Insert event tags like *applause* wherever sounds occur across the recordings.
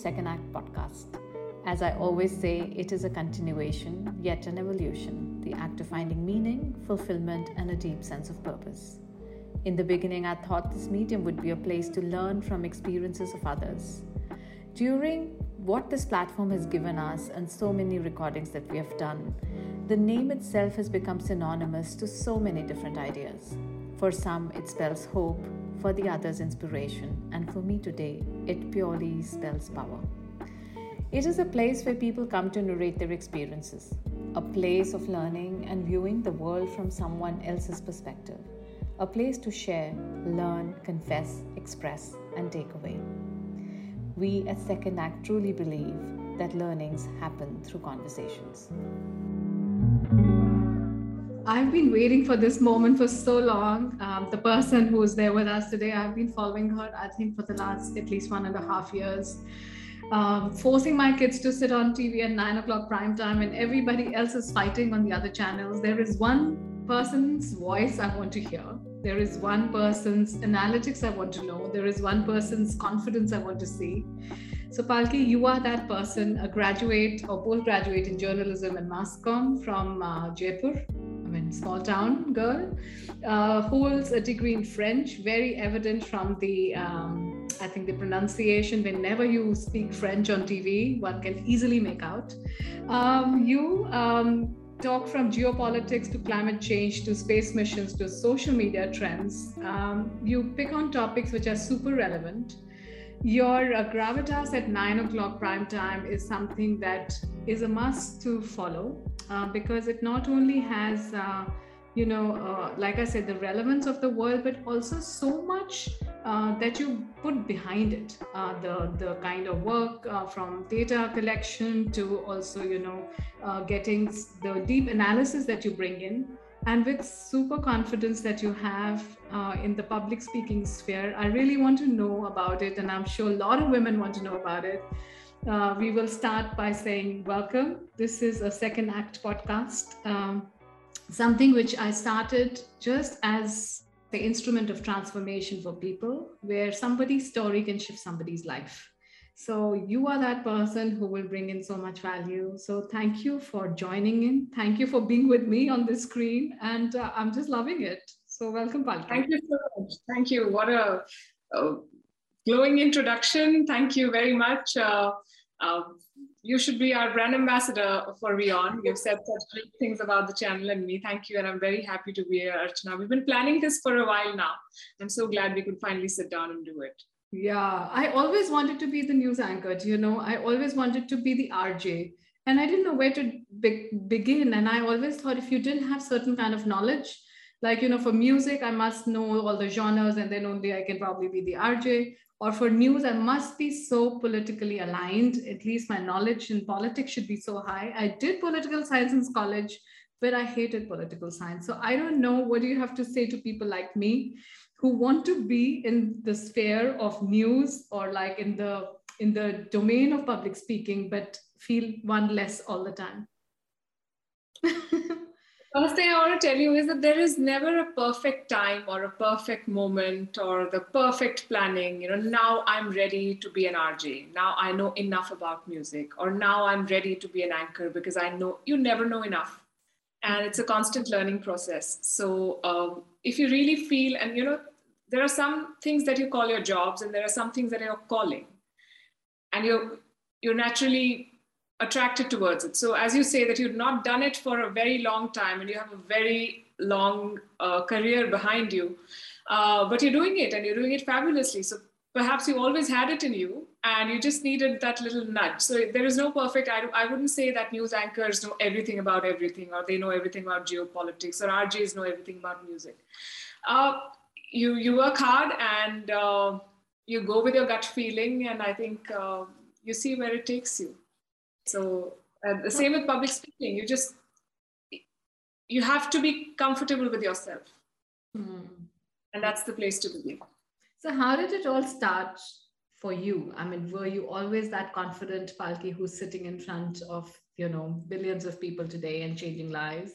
Second Act podcast. As I always say, it is a continuation, yet an evolution, the act of finding meaning, fulfillment, and a deep sense of purpose. In the beginning, I thought this medium would be a place to learn from experiences of others. During what this platform has given us and so many recordings that we have done, the name itself has become synonymous to so many different ideas. For some, it spells hope, for the others, inspiration, and for me today, it purely spells power. It is a place where people come to narrate their experiences, a place of learning and viewing the world from someone else's perspective, a place to share, learn, confess, express, and take away. We at Second Act truly believe that learnings happen through conversations. I've been waiting for this moment for so long. Um, the person who is there with us today, I've been following her, I think, for the last at least one and a half years um, forcing my kids to sit on TV at nine o'clock prime time and everybody else is fighting on the other channels. There is one person's voice I want to hear. There is one person's analytics I want to know. There is one person's confidence I want to see. So, Palki, you are that person, a graduate or postgraduate in journalism and mass com from uh, Jaipur. I mean, small town girl, uh, holds a degree in French, very evident from the um, I think the pronunciation, whenever you speak French on TV, one can easily make out. Um, you um, talk from geopolitics to climate change to space missions to social media trends. Um, you pick on topics which are super relevant. Your uh, gravitas at nine o'clock prime time is something that is a must to follow uh, because it not only has uh, you know, uh, like I said, the relevance of the world, but also so much uh, that you put behind it. Uh, the the kind of work uh, from data collection to also, you know, uh, getting the deep analysis that you bring in, and with super confidence that you have in the public speaking sphere. I really want to know about it, and I'm sure a lot of women want to know about it. We will start by saying welcome. This is a second act podcast. Um, something which I started just as the instrument of transformation for people, where somebody's story can shift somebody's life. So you are that person who will bring in so much value. So thank you for joining in. Thank you for being with me on the screen, and uh, I'm just loving it. So welcome, Palki. Thank you so much. Thank you. What a, a glowing introduction. Thank you very much. Uh, uh, you should be our brand ambassador for WION. You've said such great things about the channel and me. Thank you. And I'm very happy to be here, Archana. We've been planning this for a while now. I'm so glad we could finally sit down and do it. Yeah, I always wanted to be the news anchor. You know, I always wanted to be the RJ. And I didn't know where to be- begin. And I always thought if you didn't have certain kind of knowledge, like, you know, for music, I must know all the genres and then only I can probably be the RJ or for news, I must be so politically aligned. At least my knowledge in politics should be so high. I did political science in college, but I hated political science. So I don't know what do you have to say to people like me who want to be in the sphere of news or like in the in the domain of public speaking, but feel one less all the time. First thing I want to tell you is that there is never a perfect time or a perfect moment or the perfect planning. You know, now I'm ready to be an RJ. Now I know enough about music, or now I'm ready to be an anchor because I know you never know enough. And it's a constant learning process. So um, if you really feel, and you know, there are some things that you call your jobs, and there are some things that are calling, and you're you're naturally attracted towards it. So, as you say, that you've not done it for a very long time and you have a very long uh, career behind you, uh, but you're doing it and you're doing it fabulously. So, perhaps you always had it in you and you just needed that little nudge. So, there is no perfect, I, I wouldn't say that news anchors know everything about everything or they know everything about geopolitics or RJs know everything about music. Uh, you, you work hard and uh, you go with your gut feeling, and I think uh, you see where it takes you. So uh, the same with public speaking. You just you have to be comfortable with yourself, mm. and that's the place to begin. So how did it all start for you? I mean, were you always that confident Palki who's sitting in front of you know billions of people today and changing lives,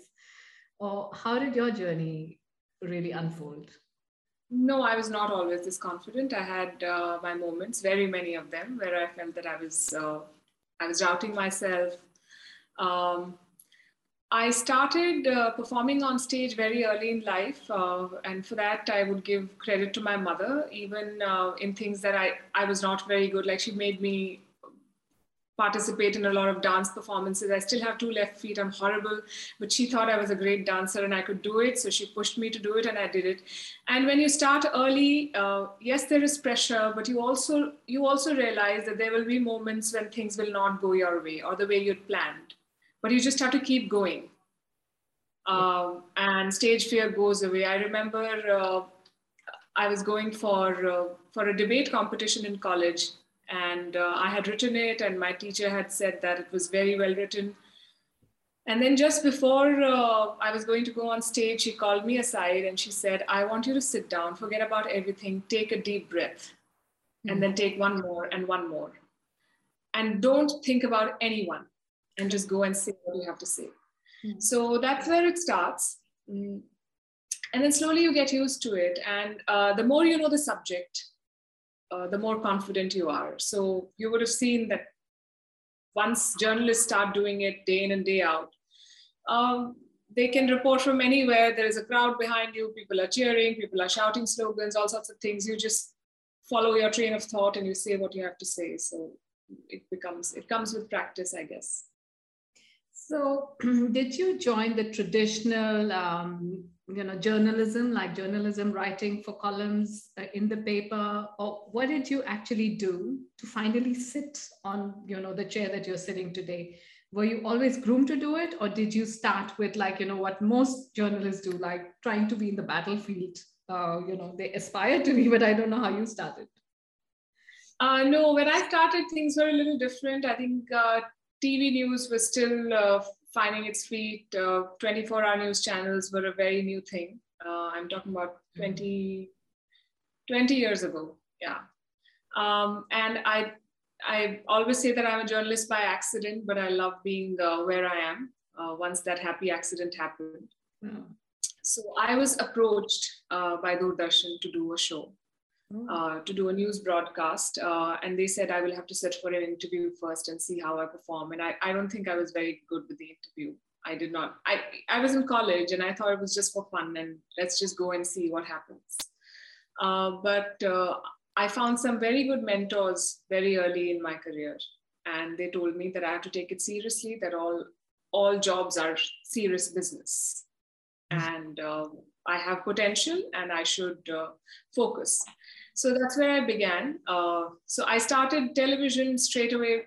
or how did your journey really unfold? No, I was not always this confident. I had uh, my moments, very many of them, where I felt that I was uh, I was doubting myself. Um, I started uh, performing on stage very early in life, uh, and for that I would give credit to my mother. Even uh, in things that I I was not very good, like she made me participate in a lot of dance performances. I still have two left feet. I'm horrible, but she thought I was a great dancer and I could do it. So she pushed me to do it and I did it. And when you start early, uh, yes, there is pressure, but you also you also realize that there will be moments when things will not go your way or the way you'd planned. But you just have to keep going. Um, and stage fear goes away. I remember uh, I was going for uh, for a debate competition in college and uh, I had written it, and my teacher had said that it was very well written. And then just before uh, I was going to go on stage, she called me aside and she said, I want you to sit down, forget about everything, take a deep breath, mm-hmm. and then take one more and one more. And don't think about anyone and just go and say what you have to say. Mm-hmm. So that's where it starts. Mm. And then slowly you get used to it. And uh, the more you know the subject, uh, the more confident you are. So you would have seen that once journalists start doing it day in and day out, um, they can report from anywhere. There is a crowd behind you, people are cheering, people are shouting slogans, all sorts of things. You just follow your train of thought and you say what you have to say. So it becomes, it comes with practice, I guess. So, *clears throat* did you join the traditional um, you know journalism like journalism writing for columns uh, in the paper or what did you actually do to finally sit on you know the chair that you're sitting today? Were you always groomed to do it or did you start with like you know what most journalists do like trying to be in the battlefield uh, you know they aspire to be but i don't know how you started. Uh, no when i started things were a little different. I think uh, tv news was still uh, finding its feet. Uh, 24 hour news channels were a very new thing. Uh, I'm talking about hmm. 20, 20 years ago. Yeah. Um, and I, I always say that I'm a journalist by accident, but I love being uh, where I am uh, once that happy accident happened. Mm. So I was approached uh, by Doordarshan to do a show. Hmm. Uh, to do a news broadcast. Uh, and they said I will have to search for an interview first and see how I perform. And I, I don't think I was very good with the interview. I did not. I, I was in college and I thought it was just for fun and let's just go and see what happens. Uh, but uh, I found some very good mentors very early in my career. And they told me that I have to take it seriously, that all, all jobs are serious business. Hmm. And uh, I have potential and I should uh, focus. So that's where I began. Uh, so I started television straight away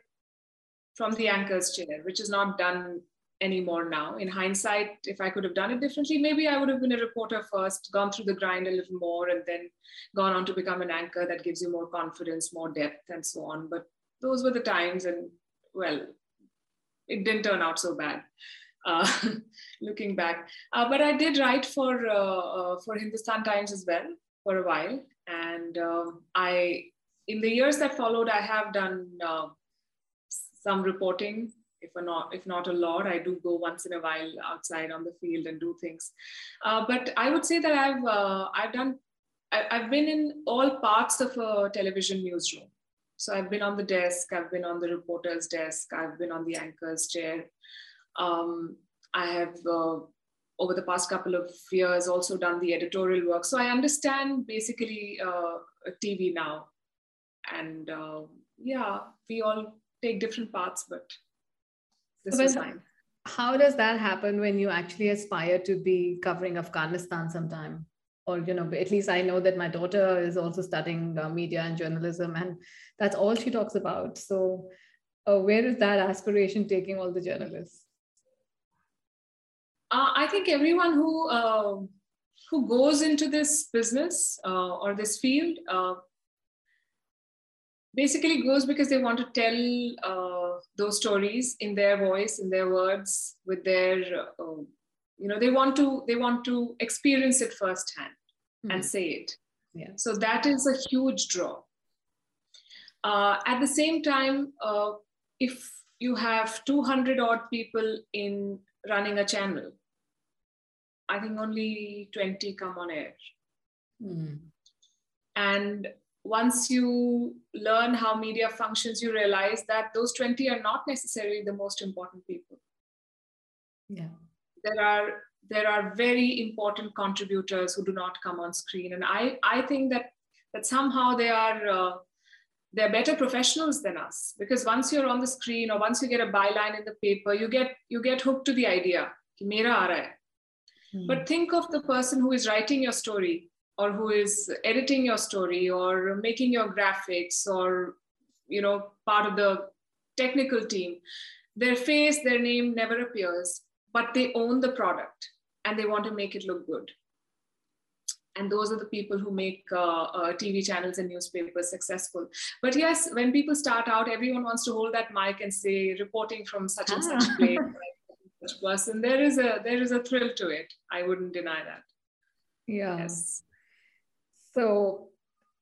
from the anchor's chair, which is not done anymore now. In hindsight, if I could have done it differently, maybe I would have been a reporter first, gone through the grind a little more, and then gone on to become an anchor that gives you more confidence, more depth, and so on. But those were the times, and well, it didn't turn out so bad. Uh, *laughs* looking back, uh, but I did write for uh, uh for Hindustan Times as well for a while, and um, I, in the years that followed, I have done uh, some reporting. If not, if not a lot, I do go once in a while outside on the field and do things. Uh, but I would say that I've uh, I've done I, I've been in all parts of a television newsroom. So I've been on the desk, I've been on the reporter's desk, I've been on the anchor's chair. Um, I have uh, over the past couple of years also done the editorial work. So I understand basically uh, TV now. And uh, yeah, we all take different paths, but this is fine. How does that happen when you actually aspire to be covering Afghanistan sometime? Or, you know, at least I know that my daughter is also studying uh, media and journalism, and that's all she talks about. So, uh, where is that aspiration taking all the journalists? Uh, I think everyone who uh, who goes into this business uh, or this field uh, basically goes because they want to tell uh, those stories in their voice, in their words, with their uh, you know they want to they want to experience it firsthand mm-hmm. and say it. Yeah. So that is a huge draw. at the same time, if you have 200 odd people in running a channel, I think only 20 come on air. Mm. And once you learn how media functions, you realize that those 20 are not necessarily the most important people. Yeah. There are there are very important contributors who do not come on screen. And I, I think that that somehow they are uh, they're better professionals than us because once you're on the screen or once you get a byline in the paper, you get you get hooked to the idea. Mera aa raha hai. Hmm. But think of the person who is writing your story or who is editing your story or making your graphics or you know part of the technical team their face their name never appears but they own the product and they want to make it look good and those are the people who make uh, uh, tv channels and newspapers successful but yes when people start out everyone wants to hold that mic and say reporting from such and such ah. place *laughs* such person there is a there is a thrill to it i wouldn't deny that yeah yes so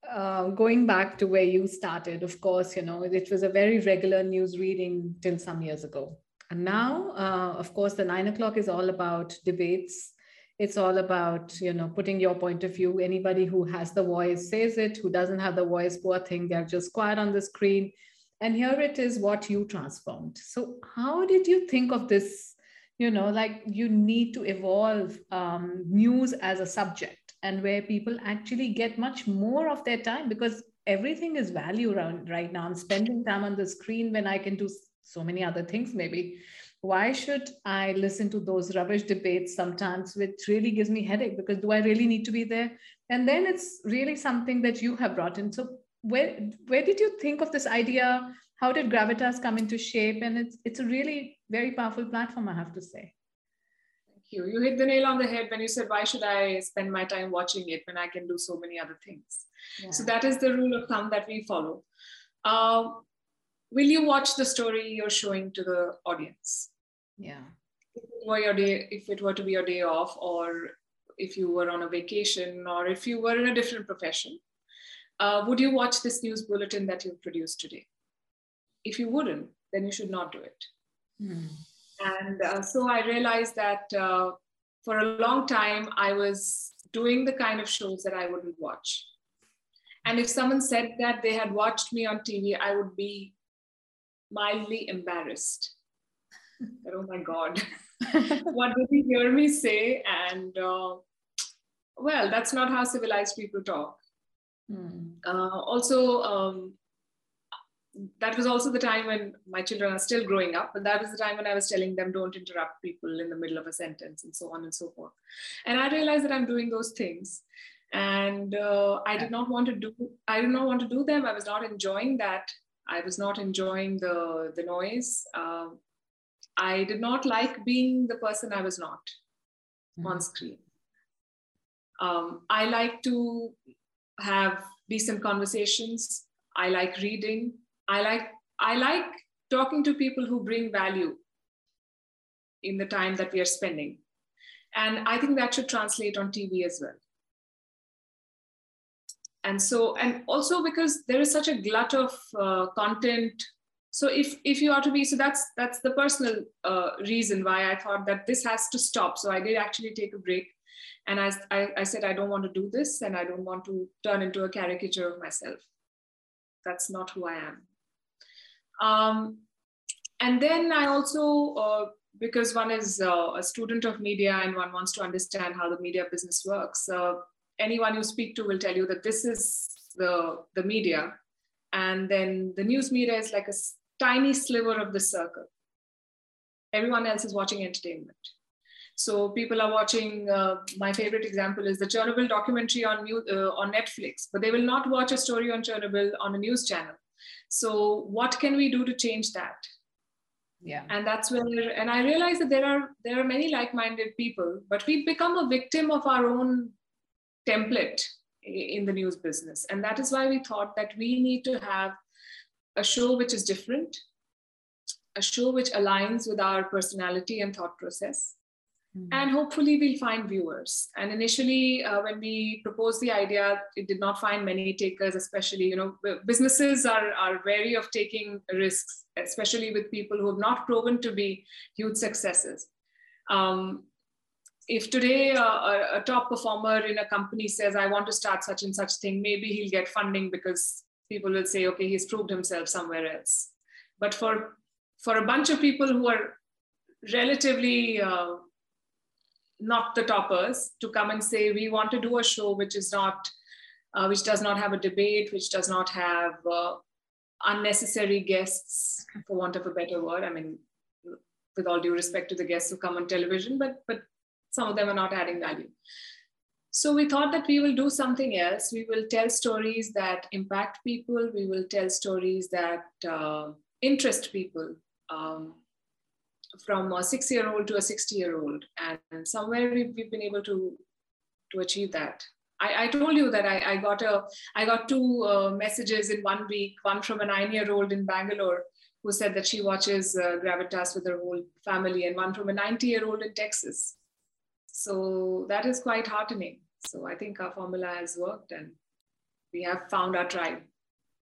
uh, going back to where you started, of course, you know, it was a very regular news reading till some years ago. And now, uh, of course, the nine o'clock is all about debates. It's all about, you know, putting your point of view. Anybody who has the voice says it, who doesn't have the voice, poor thing, they're just quiet on the screen. And here it is what you transformed. So, how did you think of this? You know, like you need to evolve um, news as a subject and where people actually get much more of their time because everything is value around right now. I'm spending time on the screen when I can do so many other things, maybe. Why should I listen to those rubbish debates sometimes, which really gives me headache? Because do I really need to be there? And then it's really something that you have brought in. So where where did you think of this idea? How did Gravitas come into shape? And it's it's a really very powerful platform, I have to say Thank you. You hit the nail on the head when you said, why should I spend my time watching it when I can do so many other things? Yeah. So that is the rule of thumb that we follow. Uh, will you watch the story you're showing to the audience? Yeah. If it were your day, if it were to be your day off, or if you were on a vacation, or if you were in a different profession, uh, would you watch this news bulletin that you've produced today? If you wouldn't, then you should not do it. Mm. And uh, so I realized that uh, for a long time, I was doing the kind of shows that I wouldn't watch. And if someone said that they had watched me on TV, I would be mildly embarrassed. that, oh my God, *laughs* what did he hear me say? And uh, well, that's not how civilized people talk. Hmm. Uh, also, um, that was also the time when my children are still growing up but that was the time when i was telling them don't interrupt people in the middle of a sentence and so on and so forth. And i realized that i'm doing those things. And uh, i did not want to do i did not want to do them. I was not enjoying that. I was not enjoying the the noise. Uh, i did not like being the person i was not mm-hmm. on screen. Um, i like to have decent conversations. I like reading I like I like talking to people who bring value in the time that we are spending. And I think that should translate on TV as well. And so, and also because there is such a glut of uh, content. So if if you are to be, so that's that's the personal uh, reason why I thought that this has to stop. So I did actually take a break, and I, I I said I don't want to do this, and I don't want to turn into a caricature of myself. That's not who I am. Um, and then I also, uh, because one is uh, a student of media and one wants to understand how the media business works, uh, anyone you speak to will tell you that this is the, the media. And then the news media is like a tiny sliver of the circle. Everyone else is watching entertainment. So people are watching. Uh, my favorite example is the Chernobyl documentary on uh, on Netflix, but they will not watch a story on Chernobyl on a news channel. So what can we do to change that? Yeah. And that's where, and I realize that there are there are many like-minded people, but we become a victim of our own template in the news business. And that is why we thought that we need to have a show which is different, a show which aligns with our personality and thought process, Mm-hmm. And hopefully, we'll find viewers. And initially, uh, when we proposed the idea, it did not find many takers, especially, you know, businesses are, are wary of taking risks, especially with people who have not proven to be huge successes. Um, if today uh, a, a, top performer in a company says, I want to start such and such thing, maybe he'll get funding because people will say, okay, he's proved himself somewhere else. But for, for a bunch of people who are relatively uh, not the toppers to come and say, we want to do a show which is not, uh, which does not have a debate, which does not have uh, unnecessary guests, for want of a better word. I mean, with all due respect to the guests who come on television, but but some of them are not adding value. So we thought that we will do something else. We will tell stories that impact people. We will tell stories that uh, interest people, um, from a six-year-old to a 60-year-old, and somewhere we've, we've, been able to to achieve that. I, I told you that I, I, got a I got two uh, messages in one week. One from a nine-year-old in Bangalore who said that she watches uh, Gravitas with her whole family, and one from a 90-year-old in Texas so that is quite heartening. So I think our formula has worked and we have found our tribe.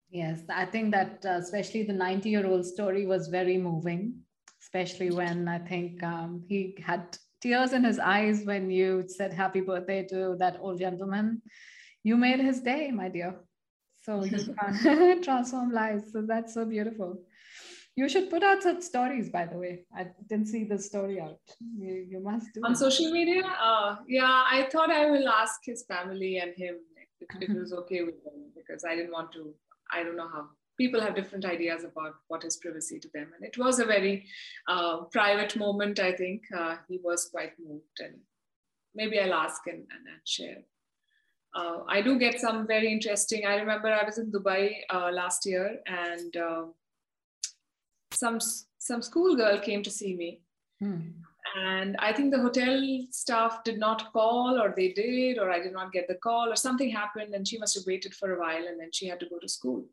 Yes, I think that uh, especially the 90 year old story was very moving, especially when I think um, he had tears in his eyes when you said happy birthday to that old gentleman. You made his day, my dear. So *laughs* you can *laughs* transform lives. So that's so beautiful. You should put out such stories, by the way. I didn't see the story out. You, you must do on it. social media. Uh, yeah, I thought I will ask his family and him if, if it *laughs* was okay with them because I didn't want to. I don't know how people have different ideas about what is privacy to them, and it was a very uh, private moment. I think uh, he was quite moved, and maybe I'll ask and, and, and share. Uh, I do get some very interesting. I remember I was in Dubai uh, last year, and uh, some some schoolgirl came to see me hmm. and i think the hotel staff did not call or they did or i did not get the call or something happened and she must have waited for a while and then she had to go to school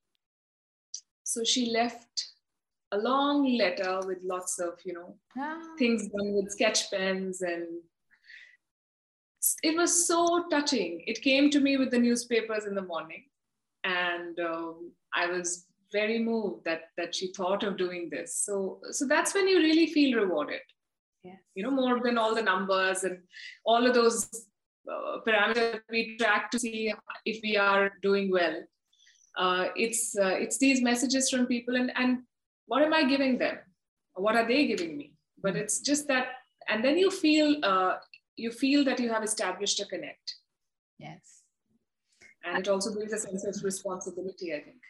so she left a long letter with lots of you know ah. things done with sketch pens and it was so touching it came to me with the newspapers in the morning and um, i was very moved that that she thought of doing this so so that's when you really feel rewarded yes. you know more than all the numbers and all of those uh, parameters we track to see if we are doing well uh, it's uh, it's these messages from people and and what am i giving them? What are they giving me? But it's just that and then you feel uh, you feel that you have established a connect. Yes. And it also brings a sense of responsibility i think.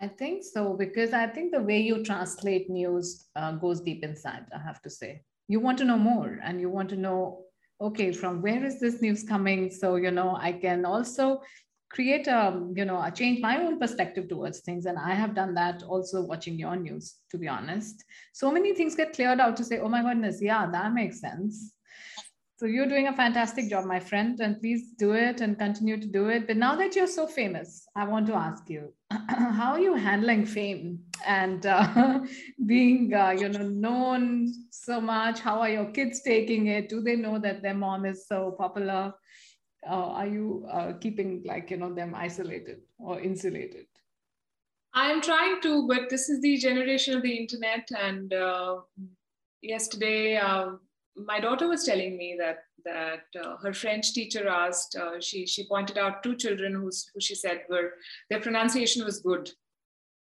I think so because I think the way you translate news uh, goes deep inside. I have to say, you want to know more, and you want to know, okay, from where is this news coming? So you know, I can also create a you know a change my own perspective towards things and i have done that also watching your news to be honest so many things get cleared out to say oh my goodness yeah that makes sense so you're doing a fantastic job, my friend, and please do it and continue to do it. But now that you're so famous, I want to ask you, *clears throat* how are you handling fame and uh, *laughs* being, uh, you know, known so much? How are your kids taking it? Do they know that their mom is so popular? Uh, are you uh, keeping like you know them isolated or insulated? I'm trying to, but this is the generation of the internet, and uh, yesterday uh, my daughter was telling me that that uh, her French teacher asked. Uh, she she pointed out two children who's, who she said were their pronunciation was good,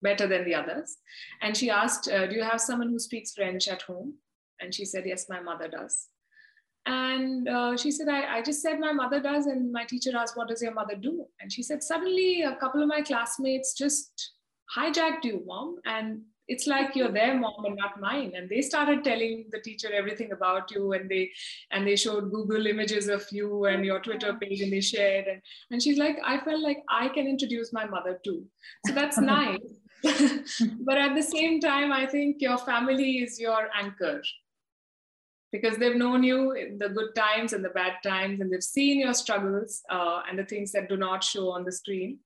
better than the others, and she asked, uh, "Do you have someone who speaks French at home?" And she said, "Yes, my mother does." And uh, she said, I, I just said my mother does. And my teacher asked, What does your mother do? And she said, Suddenly, a couple of my classmates just hijacked you, mom, and it's like you're their mom and not mine. And they started telling the teacher everything about you and they and they showed google images of you and your twitter page and they shared. And, and she's like i felt like i can introduce my mother too. So that's *laughs* nice. *laughs* But at the same time i think your family is your anchor because they've known you in the good times and the bad times and they've seen your struggles uh, and the things that do not show on the screen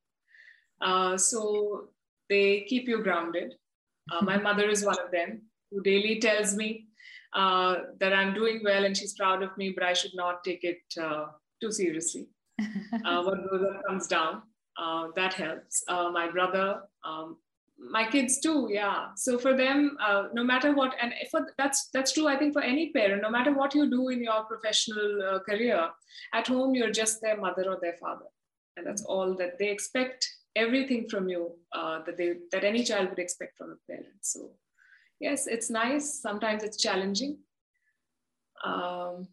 uh, so they keep you grounded uh, my *laughs* mother is one of them who daily tells me uh, that I'm doing well and she's proud of me, but I should not take it uh, too seriously. *laughs* Uh, what goes up comes down. That helps. My brother, um, my kids too yeah. So for them uh, no matter what and for that's that's true i think for any parent no matter what you do in your professional uh, career at home you're just their mother or their father. And that's all that they expect everything from you uh, that they that any child would expect from a parent. So yes it's nice. Sometimes it's challenging. Um,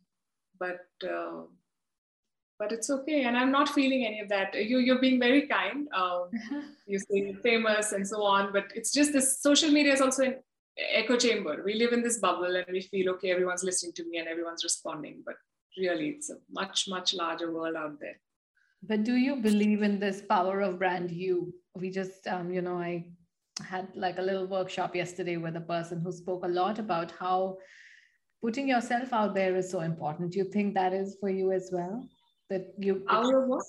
but uh, but it's okay and i'm not feeling any of that. You, you're being very kind um, *laughs* you say famous and so on but it's just this social media is also an echo chamber. We live in this bubble and we feel okay everyone's listening to me and everyone's responding but really it's a much much larger world out there. But do you believe in this power of brand you? We just um, you know i had like a little workshop yesterday with a person who spoke a lot about how putting yourself out there is so important. Do you think that is for you as well that you our what?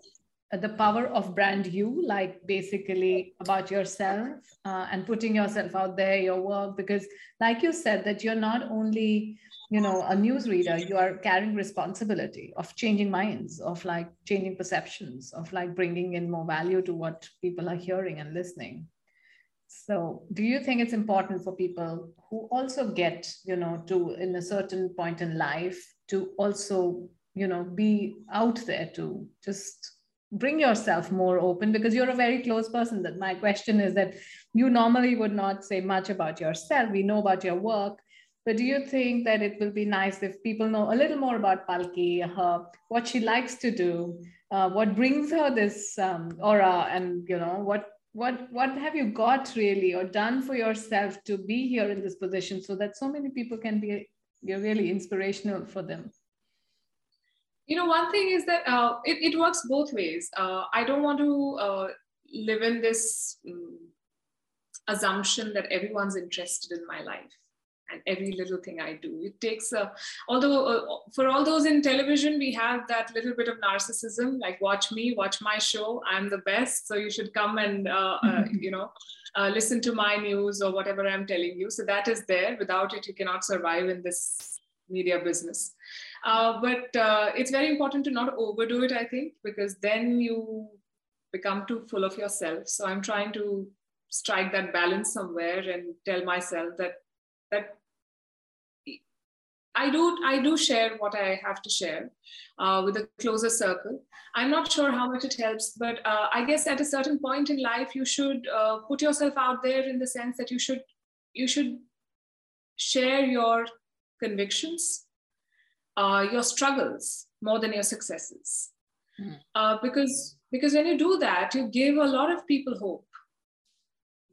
Uh, the power of brand you like basically about yourself uh, and putting yourself out there your work because like you said that you're not only you know a newsreader you are carrying responsibility of changing minds of like changing perceptions of like bringing in more value to what people are hearing and listening so do you think it's important for people who also get you know to in a certain point in life to also you know be out there to just bring yourself more open because you're a very close person. That my question is that you normally would not say much about yourself. We know about your work but do you think that it will be nice if people know a little more about palki her what she likes to do uh, what brings her this um, aura and you know what what what have you got really or done for yourself to be here in this position so that so many people can be you're really inspirational for them you know one thing is that uh, it, it works both ways. Uh, i don't want to uh, live in this um, assumption that everyone's interested in my life and every little thing i do. It takes a although uh, for all those in television we have that little bit of narcissism like watch me watch my show i'm the best so you should come and uh, uh, you know listen to my news or whatever i'm telling you. So that is there. Without it you cannot survive in this media business uh, but uh, it's very important to not overdo it, I think, because then you become too full of yourself. So I'm trying to strike that balance somewhere and tell myself that that I do I do share what I have to share uh, with a closer circle. I'm not sure how much it helps, but uh, I guess at a certain point in life, you should uh, put yourself out there in the sense that you should you should share your convictions uh, your struggles more than your successes. Mm. Uh, because, because when you do that, you give a lot of people hope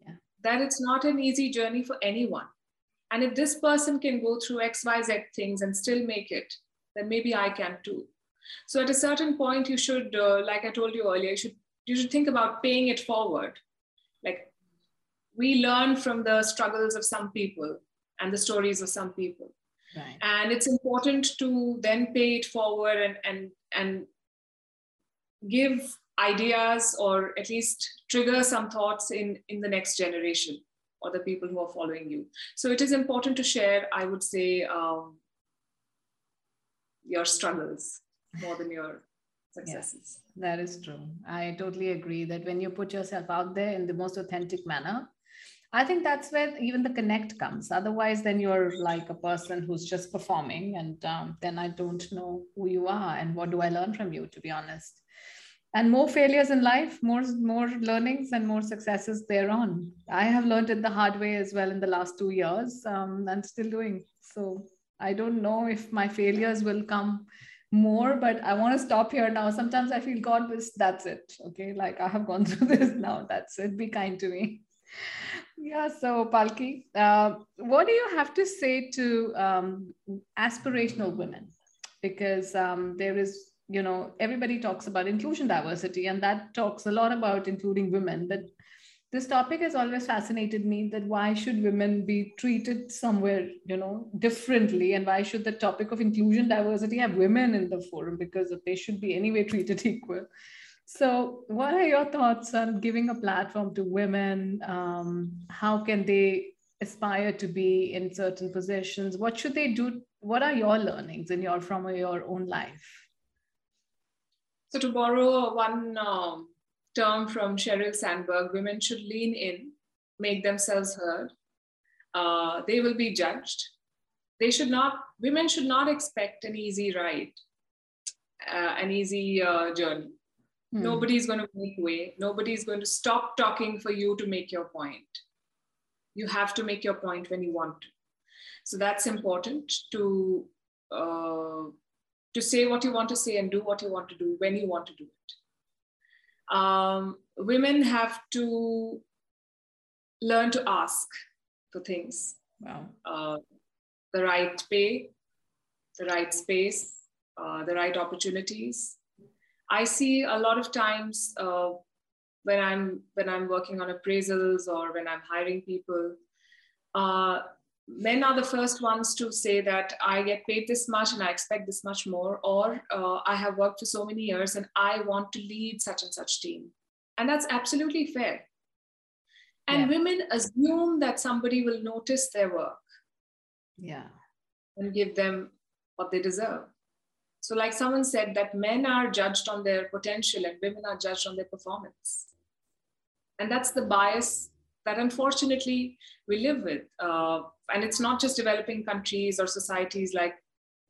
yeah. that it's not an easy journey for anyone. And if this person can go through XYZ things and still make it, then maybe I can too. So at a certain point, you should, uh, like I told you earlier, you should, you should think about paying it forward. Like we learn from the struggles of some people and the stories of some people. Right. And it's important to then pay it forward and, and, and give ideas or at least trigger some thoughts in, in the next generation or the people who are following you. So it is important to share, I would say, um, your struggles more than your *laughs* successes. Yeah, that is true. I totally agree that when you put yourself out there in the most authentic manner, I think that's where even the connect comes. Otherwise, then you're like a person who's just performing, and um, then I don't know who you are and what do I learn from you, to be honest. And more failures in life, more more learnings and more successes thereon. I have learned it the hard way as well in the last two years, um, and still doing. So I don't know if my failures will come more but i want to stop here now sometimes i feel god that's it okay like i have gone through *laughs* this now that's it be kind to me yeah, so Palki, uh, what do you have to say to um, aspirational women? Because um, there is, you know, everybody talks about inclusion diversity, and that talks a lot about including women. But this topic has always fascinated me that why should women be treated somewhere, you know, differently? And why should the topic of inclusion diversity have women in the forum? Because they should be anyway treated *laughs* equal. So, what are your thoughts on giving a platform to women? Um, how can they aspire to be in certain positions? What should they do? What are your learnings in your from your own life? So, to borrow one um, term from Sheryl Sandberg, women should lean in make themselves heard. Uh, they will be judged. They should not, women should not expect an easy ride, uh, an easy uh, journey. Hmm. Nobody's going to make way. Nobody's going to stop talking for you to make your point. You have to make your point when you want to. So that's important to uh, to say what you want to say and do what you want to do when you want to do it. Um, women have to learn to ask for things. Wow. Uh, the right pay, the right space, uh, the right opportunities. I see a lot of times uh, when I'm when I'm working on appraisals or when I'm hiring people, uh, men are the first ones to say that I get paid this much and I expect this much more, or uh, I have worked for so many years and I want to lead such and such team. And that's absolutely fair. And yeah. women assume that somebody will notice their work. Yeah. And give them what they deserve. So, like someone said, that men are judged on their potential and women are judged on their performance. And that's the bias that unfortunately we live with. Uh, and it's not just developing countries or societies like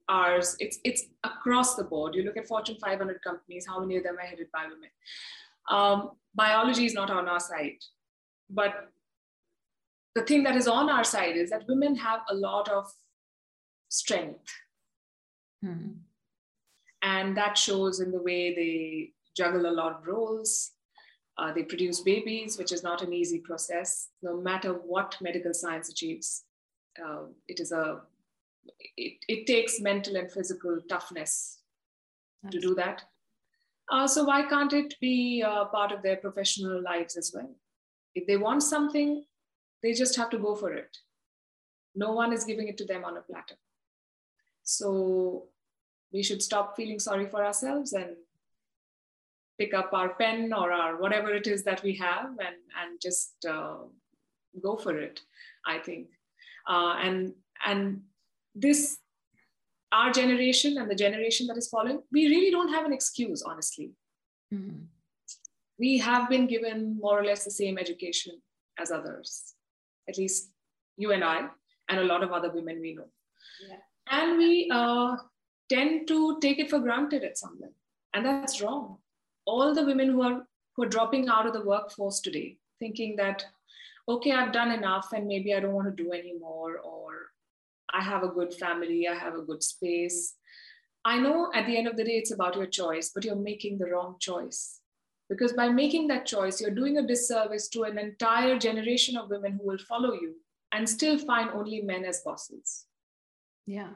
ours, it's, it's across the board. You look at Fortune 500 companies, how many of them are headed by women? Um, biology is not on our side. But the thing that is on our side is that women have a lot of strength. Hmm. And that shows in the way they juggle a lot of roles, uh, they produce babies, which is not an easy process, no matter what medical science achieves. Uh, it is a it, it takes mental and physical toughness That's to do that. Uh, so why can't it be part of their professional lives as well? If they want something, they just have to go for it. No one is giving it to them on a platter. So we should stop feeling sorry for ourselves and pick up our pen or our whatever it is that we have and, and just uh, go for it, I think. Uh, and, and this, our generation and the generation that is following, we really don't have an excuse, honestly. Mm-hmm. We have been given more or less the same education as others, at least you and I, and a lot of other women we know. Yeah. And we uh, tend to take it for granted at some level. And that's wrong all the women who are who are dropping out of the workforce today, thinking that, okay, I've done enough and maybe I don't want to do anymore, or I have a good family, I have a good space. I know at the end of the day, it's about your choice, but you're making the wrong choice. Because by making that choice, you're doing a disservice to an entire generation of women who will follow you and still find only men as bosses. Yeah.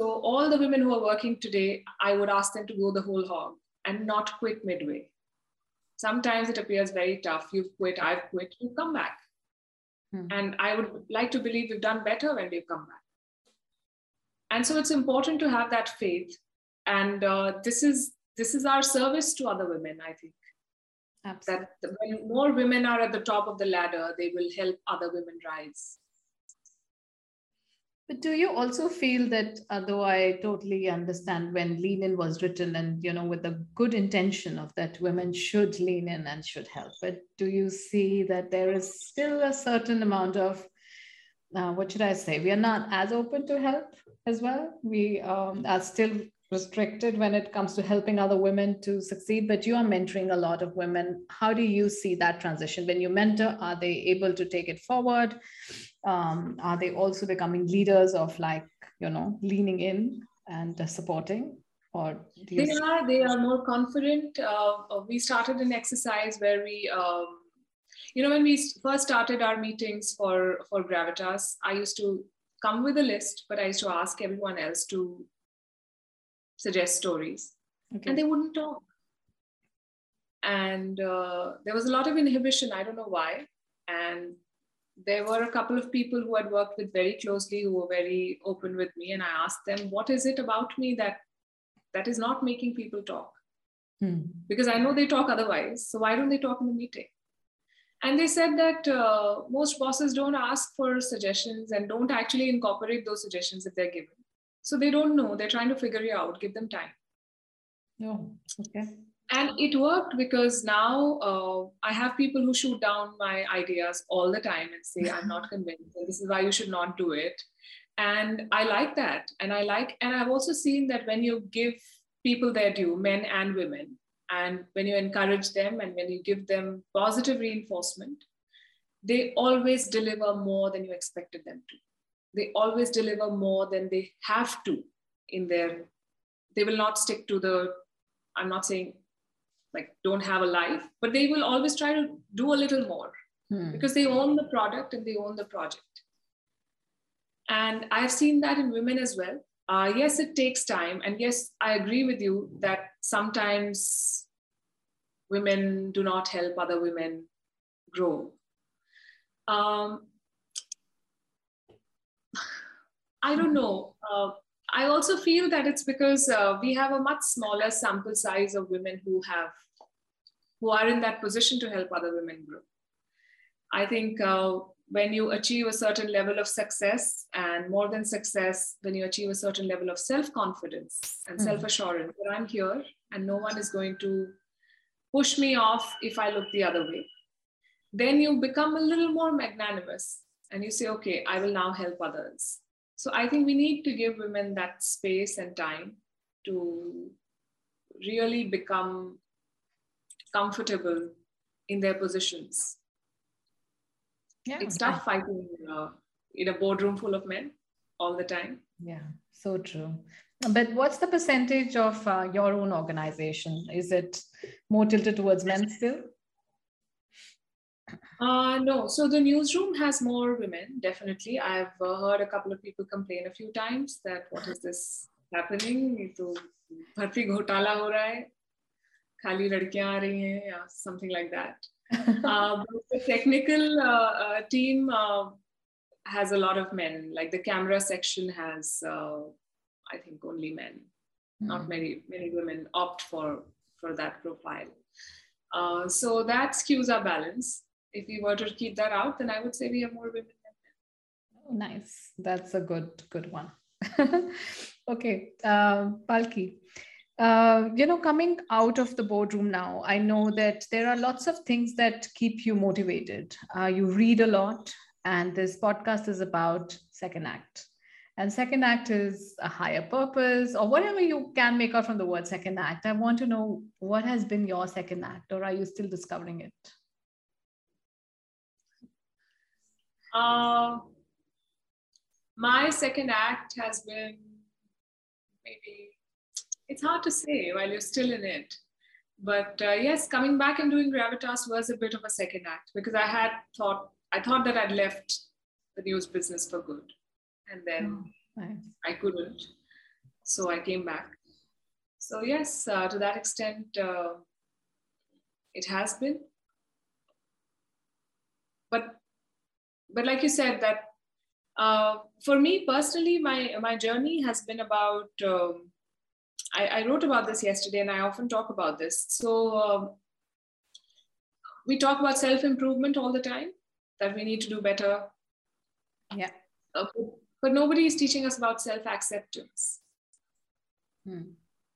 So, all the women who are working today, I would ask them to go the whole hog and not quit midway. Sometimes it appears very tough. You've quit, I've quit, you come back. Hmm. And I would like to believe we've done better when we've come back. And so it's important to have that faith. And uh, this is this is our service to other women, I think. Absolutely. That when more women are at the top of the ladder, they will help other women rise. But do you also feel that, although I totally understand when lean in was written and, you know, with the good intention of that women should lean in and should help, but do you see that there is still a certain amount of, uh, what should I say? We are not as open to help as well. We um, are still restricted when it comes to helping other women to succeed, but you are mentoring a lot of women. How do you see that transition? When you mentor, are they able to take it forward? um, are they also becoming leaders of like you know leaning in and uh, supporting or they see- are they are more confident uh, uh, we started an exercise where we um, you know when we first started our meetings for for gravitas i used to come with a list but i used to ask everyone else to suggest stories. Okay. and they wouldn't talk. And uh, there was a lot of inhibition. I don't know why. And there were a couple of people who had worked with very closely who were very open with me. And i asked them what is it about me that that is not making people talk? Hmm. because i know they talk otherwise. So why don't they talk in the meeting? And they said that uh, most bosses don't ask for suggestions and don't actually incorporate those suggestions if they're given so they don't know they're trying to figure it out give them time Oh, okay. And it worked because now uh, I have people who shoot down my ideas all the time and say, I'm not *laughs* convinced. And this is why you should not do it. And I like that. And I like, and I've also seen that when you give people their due, men and women, and when you encourage them and when you give them positive reinforcement, they always deliver more than you expected them to. They always deliver more than they have to in their, they will not stick to the, I'm not saying like don't have a life, but they will always try to do a little more hmm. because they own the product and they own the project. And I've seen that in women as well. Uh, yes, it takes time. And yes, I agree with you that sometimes women do not help other women grow. Um, I don't know. Uh, I also feel that it's because uh, we have a much smaller sample size of women who have, who are in that position to help other women grow. I think uh, when you achieve a certain level of success and more than success, when you achieve a certain level of self-confidence and mm-hmm. self-assurance that I'm here and no one is going to push me off if I look the other way, then you become a little more magnanimous and you say, okay, I will now help others. So I think we need to give women that space and time to really become comfortable in their positions. Yeah, it's tough fighting uh, in a boardroom full of men all the time. Yeah, so true. But what's the percentage of uh, your own organization? Is it more tilted towards men still? Uh, no, so the newsroom has more women, definitely. I've uh, heard a couple of people complain a few times that what is this happening? तो भर्ती घोटाला हो रहा है खाली लड़कियां आ रही हैं या something like that. *laughs* uh, the technical uh, uh, team uh, has a lot of men. Like the camera section has, uh, I think, only men. Mm. Not many many women opt for for that profile. Uh, so that skews our balance if we were to keep that out, then I would say we have more women than men. Oh, nice. That's a good good one. *laughs* okay, uh, Palki. Uh, you know, coming out of the boardroom now, I know that there are lots of things that keep you motivated. Uh, you read a lot, and this podcast is about second act. And second act is a higher purpose, or whatever you can make out from the word second act. I want to know what has been your second act, or are you still discovering it? Uh, my second act has been maybe, it's hard to say while you're still in it. But uh, yes, coming back and doing Gravitas was a bit of a second act because I had thought, I thought that I'd left the news business for good. And then oh, nice. I couldn't. So I came back. So, yes, uh, to that extent, uh, it has been. But but like you said, that uh, for me personally, my my journey has been about. Um, I, I, wrote about this yesterday, and I often talk about this. So um, we talk about self improvement all the time. That we need to do better. Yeah. Uh, but nobody is teaching us about self acceptance. Hmm.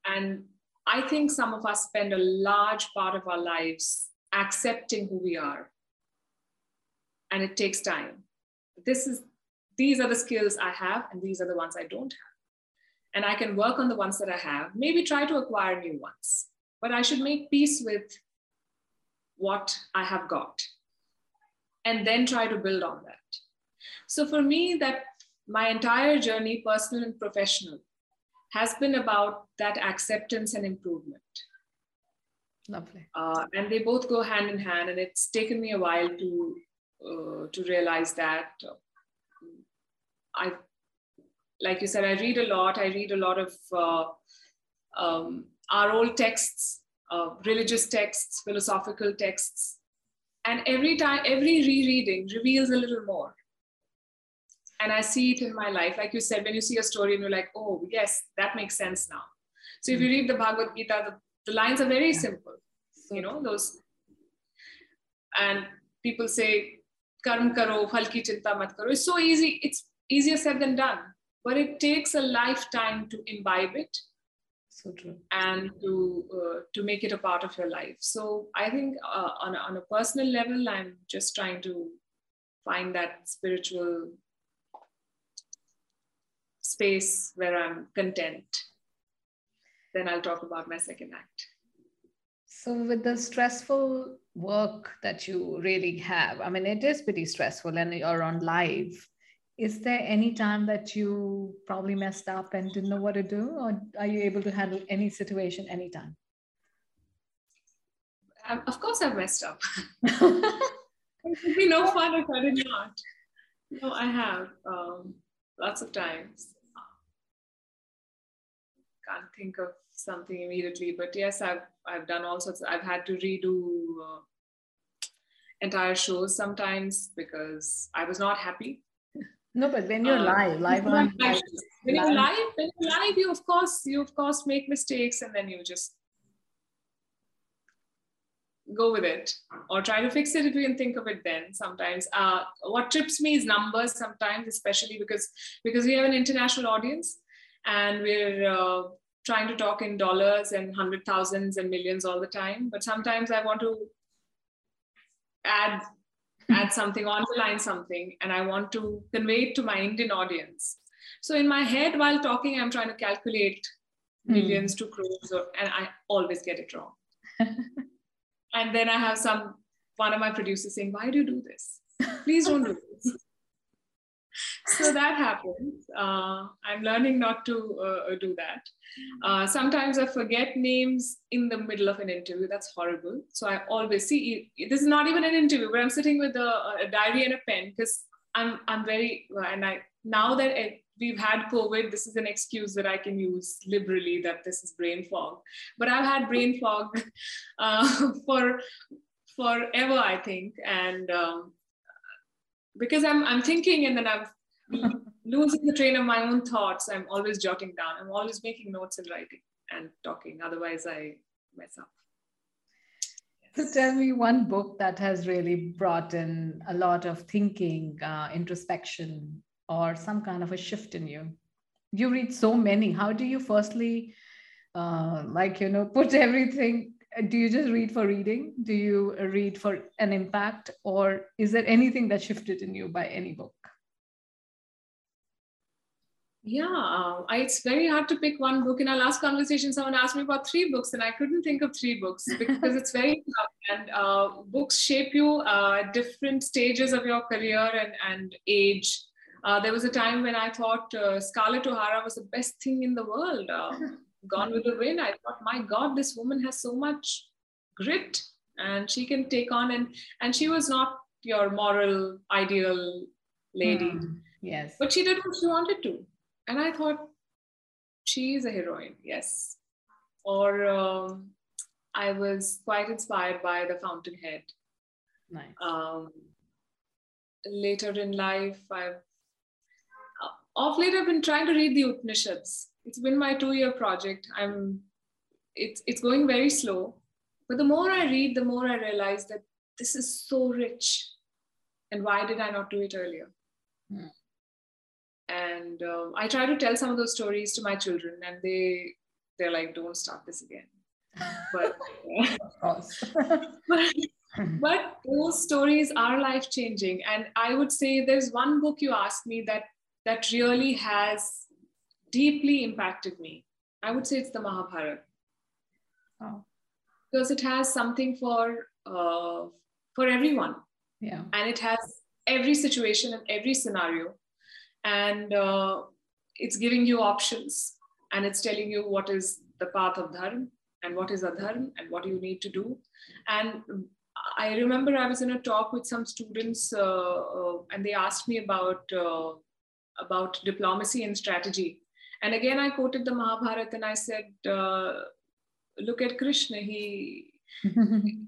And I think some of us spend a large part of our lives accepting who we are and it takes time. This is these are the skills I have, and these are the ones I don't have. And I can work on the ones that I have, maybe try to acquire new ones, but I should make peace with what I have got and then try to build on that. So for me, that my entire journey, personal and professional, has been about that acceptance and improvement. Lovely. Uh, and they both go hand in hand, and it's taken me a while to uh, to realize that I, like you said, I read a lot. I read a lot of uh, um, our old texts, uh, religious texts, philosophical texts, and every time, every rereading reveals a little more. And I see it in my life. Like you said, when you see a story and you're like, oh, yes, that makes sense now. So if you read the Bhagavad Gita, the, the lines are very simple, you know, those. And people say, कर्म करो फल की चिंता मत करो it's so easy it's easier said than done but it takes a lifetime to imbibe it so true and to uh, to make it a part of your life so i think uh, on, a, on a personal level i'm just trying to find that spiritual space where i'm content then i'll talk about my second act so with the stressful work that you really have i mean it is pretty stressful and you're on live. Is there any time that you probably messed up and didn't know what to do or are you able to handle any situation anytime? Um, of course i've messed up. *laughs* It would be no fun if i did not. No i have um, lots of times. Can't think of something immediately. But yes i've i've done all sorts. I've had to redo uh, entire shows sometimes because i was not happy. No, but when you're uh, live, live on live, when you're live, when you're live, you of course, you of course make mistakes, and then you just go with it or try to fix it if you can think of it then sometimes. Uh, what trips me is numbers sometimes especially because because we have an international audience and we're uh, trying to talk in dollars and hundred thousands and millions all the time but sometimes i want to add add *laughs* something, underline something, and I want to convey it to my Indian audience. So in my head, while talking, I'm trying to calculate hmm. millions mm. to crores, or, and I always get it wrong. *laughs* and then I have some one of my producers saying, "Why do you do this? Please don't do this." So that happens. Uh, I'm learning not to uh, do that. Uh, sometimes I forget names in the middle of an interview. That's horrible. So I always see this is not even an interview, but I'm sitting with a, a diary and a pen because I'm I'm very and I now that it, we've had COVID, this is an excuse that I can use liberally that this is brain fog. But I've had brain fog *laughs* uh, for forever, I think, and um, because I'm I'm thinking and then I'm losing the train of my own thoughts. I'm always jotting down. I'm always making notes and writing and talking. Otherwise, I mess up. So tell me one book that has really brought in a lot of thinking, uh, introspection, or some kind of a shift in you. You read so many. How do you firstly, uh, like you know, *laughs* put everything do you just read for reading do you read for an impact or is there anything that shifted in you by any book yeah uh, I, it's very hard to pick one book in our last conversation someone asked me about three books and i couldn't think of three books because it's very tough and uh, books shape you uh, at different stages of your career and, and age uh, there was a time when i thought uh, scarlett o'hara was the best thing in the world um, Gone with the Wind, I thought, my God, this woman has so much grit and she can take on and and she was not your moral ideal lady. Mm, yes. But she did what she wanted to. And I thought, she is a heroine, yes. Or um, I was quite inspired by The Fountainhead. Nice. Um, later in life, I've uh, of late I've been trying to read the Upanishads it's been my two year project i'm it's it's going very slow but the more i read the more i realize that this is so rich and why did i not do it earlier mm. And uh, i try to tell some of those stories to my children and they they're like don't start this again but, *laughs* *laughs* but but those stories are life changing and i would say there's one book you asked me that that really has deeply impacted me. I would say it's the Mahabharata. Oh. Because it has something for uh, for everyone. Yeah. And it has every situation and every scenario. And uh, it's giving you options and it's telling you what is the path of dharma and what is adharma and what you need to do. And I remember I was in a talk with some students uh, uh and they asked me about uh, about diplomacy and strategy and again, I quoted the Mahabharata and I said, uh, look at Krishna. He, *laughs* you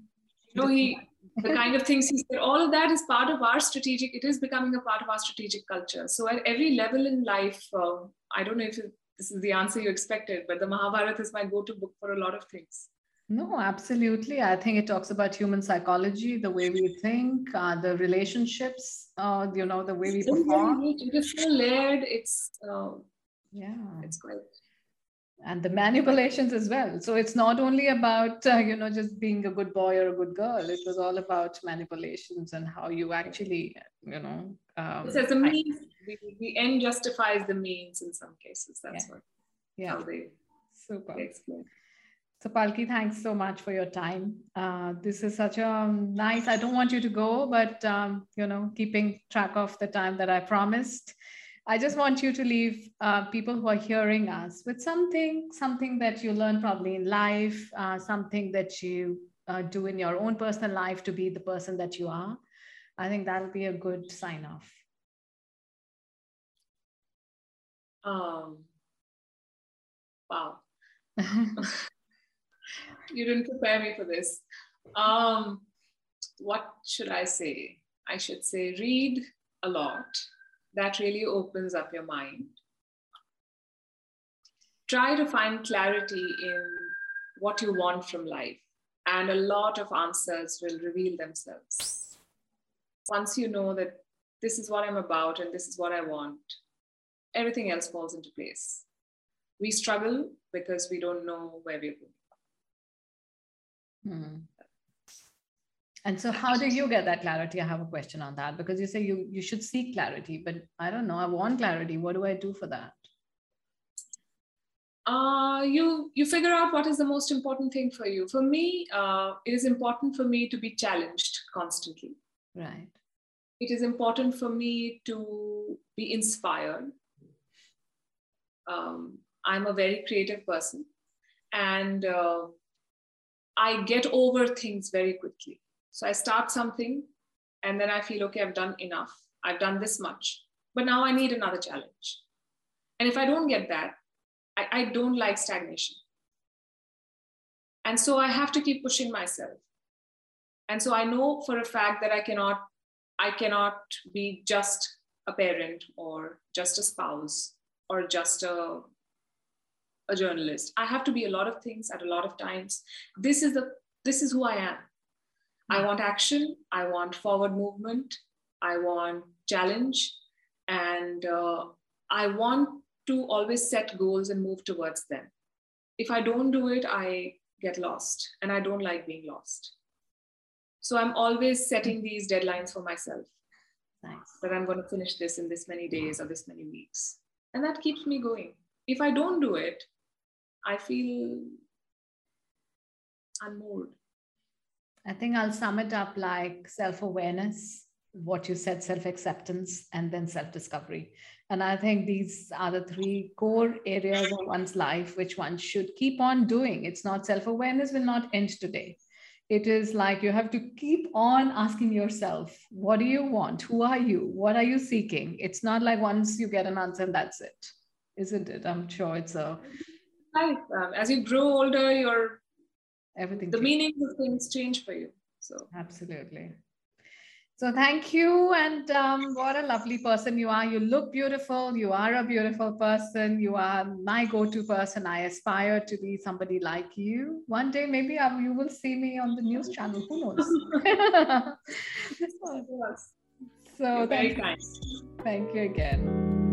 know, he, the kind of things he said, all of that is part of our strategic, it is becoming a part of our strategic culture. So at every level in life, uh, I don't know if this is the answer you expected, but the Mahabharata is my go-to book for a lot of things. No, absolutely. I think it talks about human psychology, the way we think, uh, the relationships, uh, you know, the way we perform. It is so layered. It's uh, yeah it's great and the *laughs* manipulations as well. So it's not only about uh, you know just being a good boy or a good girl. It was all about manipulations and how you actually you know um, as a means the, the end justifies the means in some cases. That's yeah. what yeah. they, super. they explain. So palki thanks so much for your time. Uh, this is such a um, nice i don't want you to go but um, you know keeping track of the time that i promised I just want you to leave uh, people who are hearing us with something, something that you learn probably in life, uh, something that you uh, do in your own personal life to be the person that you are. I think that'll be a good sign off. Um, wow. *laughs* you didn't prepare me for this. Um, what should I say? I should say read a lot that really opens up your mind. Try to find clarity in what you want from life, and a lot of answers will reveal themselves. Once you know that this is what I'm about and this is what I want, everything else falls into place. We struggle because we don't know where we're going. Hmm. And so how do you get that clarity? I have a question on that because you say you, you should seek clarity, but I don't know. I want clarity. What do I do for that? Uh, you you figure out what is the most important thing for you. For me, uh, it is important for me to be challenged constantly. Right. It is important for me to be inspired. Um, I'm a very creative person, and uh, I get over things very quickly. So I start something and then I feel, okay, I've done enough. I've done this much, but now I need another challenge. And if I don't get that, I, I don't like stagnation. And so I have to keep pushing myself. And so I know for a fact that I cannot, I cannot be just a parent or just a spouse or just a, a journalist. I have to be a lot of things at a lot of times. This is the this is who I am. I want action, I want forward movement, I want challenge, and uh, I want to always set goals and move towards them. If I don't do it, I get lost, and I don't like being lost. So I'm always setting these deadlines for myself. Nice. That I'm going to finish this in this many days or this many weeks. And that keeps me going. If I don't do it, I feel unmoved. I think I'll sum it up like self awareness, what you said, self acceptance, and then self discovery. And I think these are the three core areas of one's life which one should keep on doing. It's not self awareness, will not end today. It is like you have to keep on asking yourself, what do you want? Who are you? What are you seeking? It's not like once you get an answer and that's it, isn't it? I'm sure it's a. Right. Um, as you grow older, your everything the meaning of things change for you so. Absolutely. So thank you and um, what a lovely person you are. You look beautiful. You are a beautiful person. You are my go-to person. I aspire to be somebody like you. One day maybe I, you will see me on the news channel. Who knows? *laughs* *laughs* So You're thank, kind. thank you again